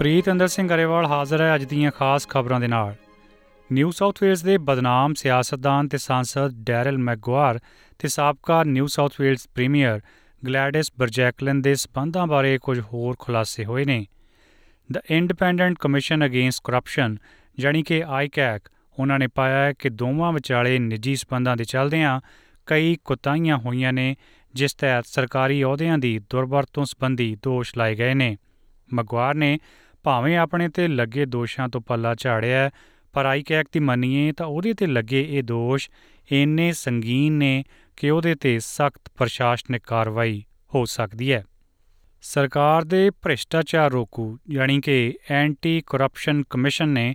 ਪ੍ਰੀਤ ਅੰਦਰ ਸਿੰਘ ਗਰੇਵਾਲ ਹਾਜ਼ਰ ਹੈ ਅੱਜ ਦੀਆਂ ਖਾਸ ਖਬਰਾਂ ਦੇ ਨਾਲ। ਨਿਊ ਸਾਊਥ ਵੇਲਜ਼ ਦੇ ਬਦਨਾਮ ਸਿਆਸਤਦਾਨ ਤੇ ਸੰਸਦ ਡੈਰਲ ਮੈਗਵਾਰ ਤੇ ਸਾਬਕਾ New South Wales premier Gladys Berejiklian ਦੇ ਸਬੰਧਾਂ ਬਾਰੇ ਕੁਝ ਹੋਰ ਖੁਲਾਸੇ ਹੋਏ ਨੇ। The Independent Commission Against Corruption ਜਾਨੀ ਕਿ ਆਈਕੈਕ, ਉਹਨਾਂ ਨੇ ਪਾਇਆ ਹੈ ਕਿ ਦੋਵਾਂ ਵਿਚਾਲੇ ਨਿੱਜੀ ਸਬੰਧਾਂ ਦੇ ਚੱਲਦਿਆਂ ਕਈ ਕੁਤਾਹੀਆਂ ਹੋਈਆਂ ਨੇ, ਜਿਸ ਤਹਿਤ ਸਰਕਾਰੀ ਅਹੁਦਿਆਂ ਦੀ ਦੁਰਵਰਤੋਂ ਸੰਬੰਧੀ ਦੋਸ਼ ਲਾਏ ਗਏ ਨੇ। ਮਗਵਾਰ ਨੇ ਭਾਵੇਂ ਆਪਣੇ ਤੇ ਲੱਗੇ ਦੋਸ਼ਾਂ ਤੋਂ ਪੱਲਾ ਝਾੜਿਆ ਪਰ ਆਈਕੈਕ ਦੀ ਮੰਨੀਏ ਤਾਂ ਉਹਦੇ ਤੇ ਲੱਗੇ ਇਹ ਦੋਸ਼ ਇੰਨੇ ਸੰਗੀਨ ਨੇ ਕਿ ਉਹਦੇ ਤੇ ਸਖਤ ਪ੍ਰਸ਼ਾਸਨਿਕ ਕਾਰਵਾਈ ਹੋ ਸਕਦੀ ਹੈ। ਸਰਕਾਰ ਦੇ ਭ੍ਰਿਸ਼ਟਾਚਾਰ ਰੋਕੂ ਯਾਨੀ ਕਿ ਐਂਟੀ ਕਰਪਸ਼ਨ ਕਮਿਸ਼ਨ ਨੇ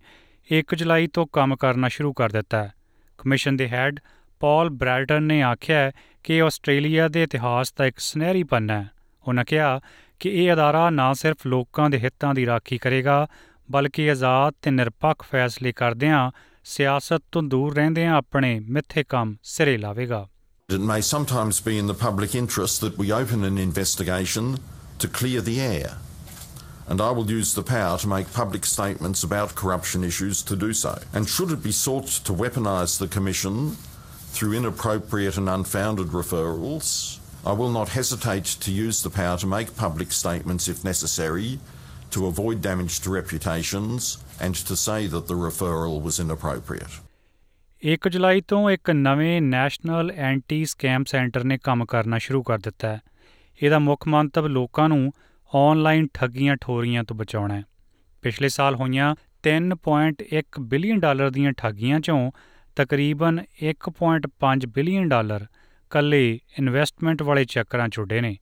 1 ਜੁਲਾਈ ਤੋਂ ਕੰਮ ਕਰਨਾ ਸ਼ੁਰੂ ਕਰ ਦਿੱਤਾ ਹੈ। ਕਮਿਸ਼ਨ ਦੇ ਹੈੱਡ ਪਾਲ ਬ੍ਰੈਲਟਨ ਨੇ ਆਖਿਆ ਕਿ ਆਸਟ੍ਰੇਲੀਆ ਦੇ ਇਤਿਹਾਸ ਦਾ ਇੱਕ ਸੁਨਹਿਰੀ ਪੰਨਾ ਹੈ। ਉਹਨਾਂ ਕਿਹਾ ਕਿ ਇਹ ਅਦਾਰਾ ਨਾ ਸਿਰਫ ਲੋਕਾਂ ਦੇ ਹਿੱਤਾਂ ਦੀ ਰਾਖੀ ਕਰੇਗਾ ਬਲਕਿ ਆਜ਼ਾਦ ਤੇ ਨਿਰਪੱਖ ਫੈਸਲੇ ਕਰਦਿਆਂ ਸਿਆਸਤ ਤੋਂ ਦੂਰ ਰਹਿੰਦਿਆਂ ਆਪਣੇ ਮਿੱਥੇ ਕੰਮ ਸਿਰੇ ਲਾਵੇਗਾ It may sometimes be in the public interest that we open an investigation to clear the air. And I will use the power to make public statements about corruption issues to do so. And should it be sought to weaponise the Commission through inappropriate and unfounded referrals, I will not hesitate to use the power to make public statements if necessary to avoid damage to reputations and to say that the referral was inappropriate. 1 ਜੁਲਾਈ ਤੋਂ ਇੱਕ ਨਵੇਂ national anti scam centre ਨੇ ਕੰਮ ਕਰਨਾ ਸ਼ੁਰੂ ਕਰ ਦਿੱਤਾ ਹੈ ਇਹਦਾ ਮੁੱਖ ਮੰਤਵ ਲੋਕਾਂ ਨੂੰ ਆਨਲਾਈਨ ਠੱਗੀਆਂ ਠੋਰੀਆਂ ਤੋਂ ਬਚਾਉਣਾ ਹੈ ਪਿਛਲੇ ਸਾਲ ਹੋਈਆਂ 3.1 ਬਿਲੀਅਨ ਡਾਲਰ ਦੀਆਂ ਠੱਗੀਆਂ ਚੋਂ ਤਕਰੀਬਨ 1.5 ਬਿਲੀਅਨ ਡਾਲਰ ਕੱਲੇ ਇਨਵੈਸਟਮੈਂਟ ਵਾਲੇ ਚੱਕਰਾਂ ਚੁੱਡੇ ਨੇ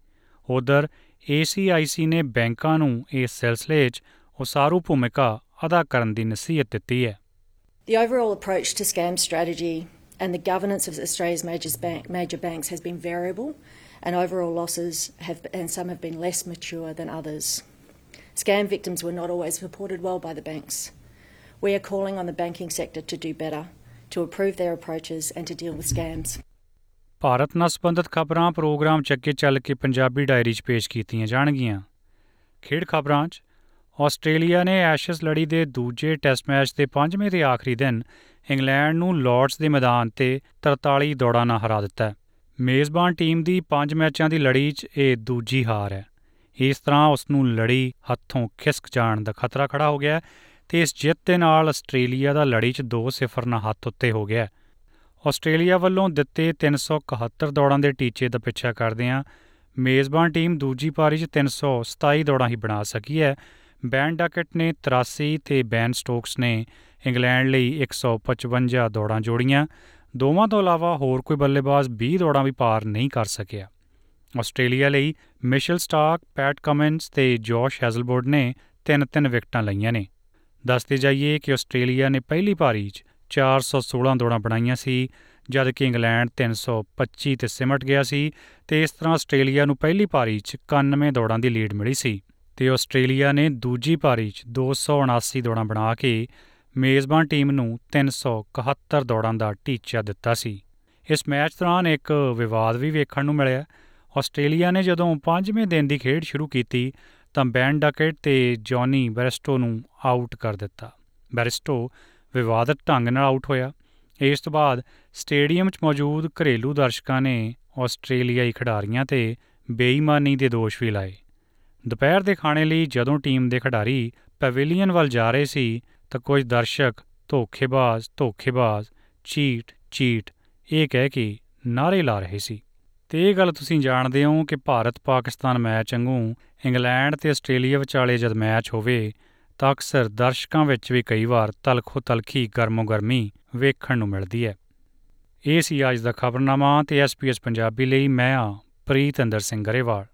ਉਧਰ ACIC ਨੇ ਬੈਂਕਾਂ ਨੂੰ ਇਸ ਸਿਲਸਿਲੇ 'ਚ ਉਸਾਰੂ ਭੂਮਿਕਾ ਅਦਾ ਕਰਨ ਦੀ ਨਸੀਹਤ ਦਿੱਤੀ ਹੈ The overall approach to scam strategy and the governance of Australia's major, bank, major banks has been variable, and overall losses have, and some have been less mature than others. Scam victims were not always reported well by the banks. We are calling on the banking sector to do better, to improve their approaches, and to deal with scams. Bharat ਨਾਲ ਸੰਬੰਧਿਤ ਖਬਰਾਂ programme ਚੱਕੇ ਚੱਲ ਕੇ Punjabi diary 'ਚ ਪੇਸ਼ ਕੀਤੀਆਂ ਜਾਣਗੀਆਂ। ਖੇਡ ਖਬਰਾਂ 'ਚ, ਆਸਟ੍ਰੇਲੀਆ ਨੇ ਐਸ਼ਜ਼ ਲੜੀ ਦੇ ਦੂਜੇ ਟੈਸਟ ਮੈਚ ਦੇ ਪੰਜਵੇਂ ਤੇ ਆਖਰੀ ਦਿਨ ਇੰਗਲੈਂਡ ਨੂੰ ਲਾਰਡਸ ਦੇ ਮੈਦਾਨ ਤੇ 43 ਦੌੜਾਂ ਨਾਲ ਹਰਾ ਦਿੱਤਾ। ਹੈ ਮੇਜ਼ਬਾਨ ਟੀਮ ਦੀ 5 ਮੈਚਾਂ ਦੀ ਲੜੀ 'ਚ ਇਹ ਦੂਜੀ ਹਾਰ ਹੈ। ਇਸ ਤਰ੍ਹਾਂ ਉਸ ਨੂੰ ਲੜੀ ਹੱਥੋਂ ਖਿਸਕ ਜਾਣ ਦਾ ਖਤਰਾ ਖੜਾ ਹੋ ਗਿਆ ਤੇ ਇਸ ਜਿੱਤ ਦੇ ਨਾਲ ਆਸਟ੍ਰੇਲੀਆ ਦਾ ਲੜੀ 'ਚ 2-0 ਨਾਲ ਹੱਥ ਉੱਤੇ ਹੋ ਗਿਆ। ਆਸਟ੍ਰੇਲੀਆ ਵੱਲੋਂ ਦਿੱਤੇ 371 ਦੌੜਾਂ ਦੇ ਟੀਚੇ ਦਾ ਪਿੱਛਾ ਕਰਦਿਆਂ ਮੇਜ਼ਬਾਨ ਟੀਮ ਦੂਜੀ ਪਾਰੀ 'ਚ 327 ਦੌੜਾਂ ਹੀ ਬਣਾ ਸਕੀ ਹੈ। ਬੈਨ ਡਕਟ ਨੇ 83 ਤੇ ਬੈਨ ਸਟੋਕਸ ਨੇ ਇੰਗਲੈਂਡ ਲਈ 155 ਦੌੜਾਂ ਜੋੜੀਆਂ। ਦੋਵਾਂ ਤੋਂ ਇਲਾਵਾ ਹੋਰ ਕੋਈ ਬੱਲੇਬਾਜ਼ 20 ਦੌੜਾਂ ਵੀ ਪਾਰ ਨਹੀਂ ਕਰ ਸਕਿਆ। ਆਸਟ੍ਰੇਲੀਆ ਲਈ ਮਿਸ਼ਲ ਸਟਾਰਕ, ਪੈਟ ਕਮਿੰਸ ਤੇ ਜੋਸ਼ ਹੈਜ਼ਲਬੋਰਡ ਨੇ ਤਿੰਨ ਤਿੰਨ ਵਿਕਟਾਂ ਲਈਆਂ ਨੇ। ਦੱਸਦੇ ਜਾਈਏ ਕਿ ਆਸਟ੍ਰੇਲੀਆ ਨੇ ਪਹਿਲੀ ਪਾਰੀ 'ਚ 416 ਦੌੜਾਂ ਬਣਾਈਆਂ ਸੀ ਜਦ ਕਿ ਇੰਗਲੈਂਡ 325 ਤੇ ਸਿਮਟ ਗਿਆ ਸੀ ਤੇ ਇਸ ਤਰ੍ਹਾਂ ਆਸਟ੍ਰੇਲੀਆ ਨੂੰ ਪਹਿਲੀ ਪਾਰੀ 'ਚ 91 ਦੌੜਾਂ ਦੀ ਲੀਡ ਮਿਲੀ ਸੀ ਤੇ ਆਸਟ੍ਰੇਲੀਆ ਨੇ ਦੂਜੀ ਪਾਰੀ 'ਚ 279 ਦੌੜਾਂ ਬਣਾ ਕੇ ਮੇਜ਼ਬਾਨ ਟੀਮ ਨੂੰ 371 ਦੌੜਾਂ ਦਾ ਟੀਚਾ ਦਿੱਤਾ ਸੀ। ਇਸ ਮੈਚ ਦੌਰਾਨ ਇੱਕ ਵਿਵਾਦ ਵੀ ਵੇਖਣ ਨੂੰ ਮਿਲਿਆ। ਆਸਟ੍ਰੇਲੀਆ ਨੇ ਜਦੋਂ ਪੰਜਵੇਂ ਦਿਨ ਦੀ ਖੇਡ ਸ਼ੁਰੂ ਕੀਤੀ, ਤਾਂ ਬੈਨ ਡਕਟ ਤੇ ਜੌਨੀ ਬੈਰਸਟੋ ਨੂੰ ਆਊਟ ਕਰ ਦਿੱਤਾ। ਬੈਰਸਟੋ ਵਿਵਾਦਤ ਢੰਗ ਨਾਲ ਆਊਟ ਹੋਇਆ। ਇਸ ਤੋਂ ਬਾਅਦ ਸਟੇਡੀਅਮ 'ਚ ਮੌਜੂਦ ਘਰੇਲੂ ਦਰਸ਼ਕਾਂ ਨੇ ਆਸਟ੍ਰੇਲੀਆਈ ਖਿਡਾਰੀਆਂ ਤੇ ਬੇਈਮਾਨੀ ਦੇ ਦੋਸ਼ ਵੀ ਲਾਏ। ਦੁਪਹਿਰ ਦੇ ਖਾਣੇ ਲਈ ਜਦੋਂ ਟੀਮ ਦੇ ਖਿਡਾਰੀ ਪੈਵਿਲੀਅਨ ਵੱਲ ਜਾ ਰਹੇ ਸੀ, ਤਾਂ ਕੁਝ ਦਰਸ਼ਕ ਧੋਖੇਬਾਜ਼ ਧੋਖੇਬਾਜ਼, ਚੀਟ ਚੀਟ, ਇਹ ਕਹਿ ਕੇ ਨਾਰੇ ਲਾ ਰਹੇ ਸੀ। ਤੇ ਇਹ ਗੱਲ ਤੁਸੀਂ ਜਾਣਦੇ ਹੋ ਕਿ ਭਾਰਤ ਪਾਕਿਸਤਾਨ ਮੈਚ ਵਾਂਗੂ ਇੰਗਲੈਂਡ ਤੇ ਆਸਟ੍ਰੇਲੀਆ ਵਿਚਾਲੇ ਜਦ ਮੈਚ ਹੋਵੇ ਤਾਂ ਅਕਸਰ ਦਰਸ਼ਕਾਂ ਵਿੱਚ ਵੀ ਕਈ ਵਾਰ ਤਲਖੋ ਤਲਖੀ ਗਰਮੋ ਗਰਮੀ ਵੇਖਣ ਨੂੰ ਮਿਲਦੀ ਹੈ। ਇਹ ਸੀ ਅੱਜ ਦਾ ਖਬਰਨਾਮਾ ਤੇ ਐਸਪੀਐਸ ਪੰਜਾਬੀ ਲਈ ਮੈਂ ਆ ਪ੍ਰੀਤ ਅੰਦਰ ਸਿੰਘ ਗਰੇਵਾਲ।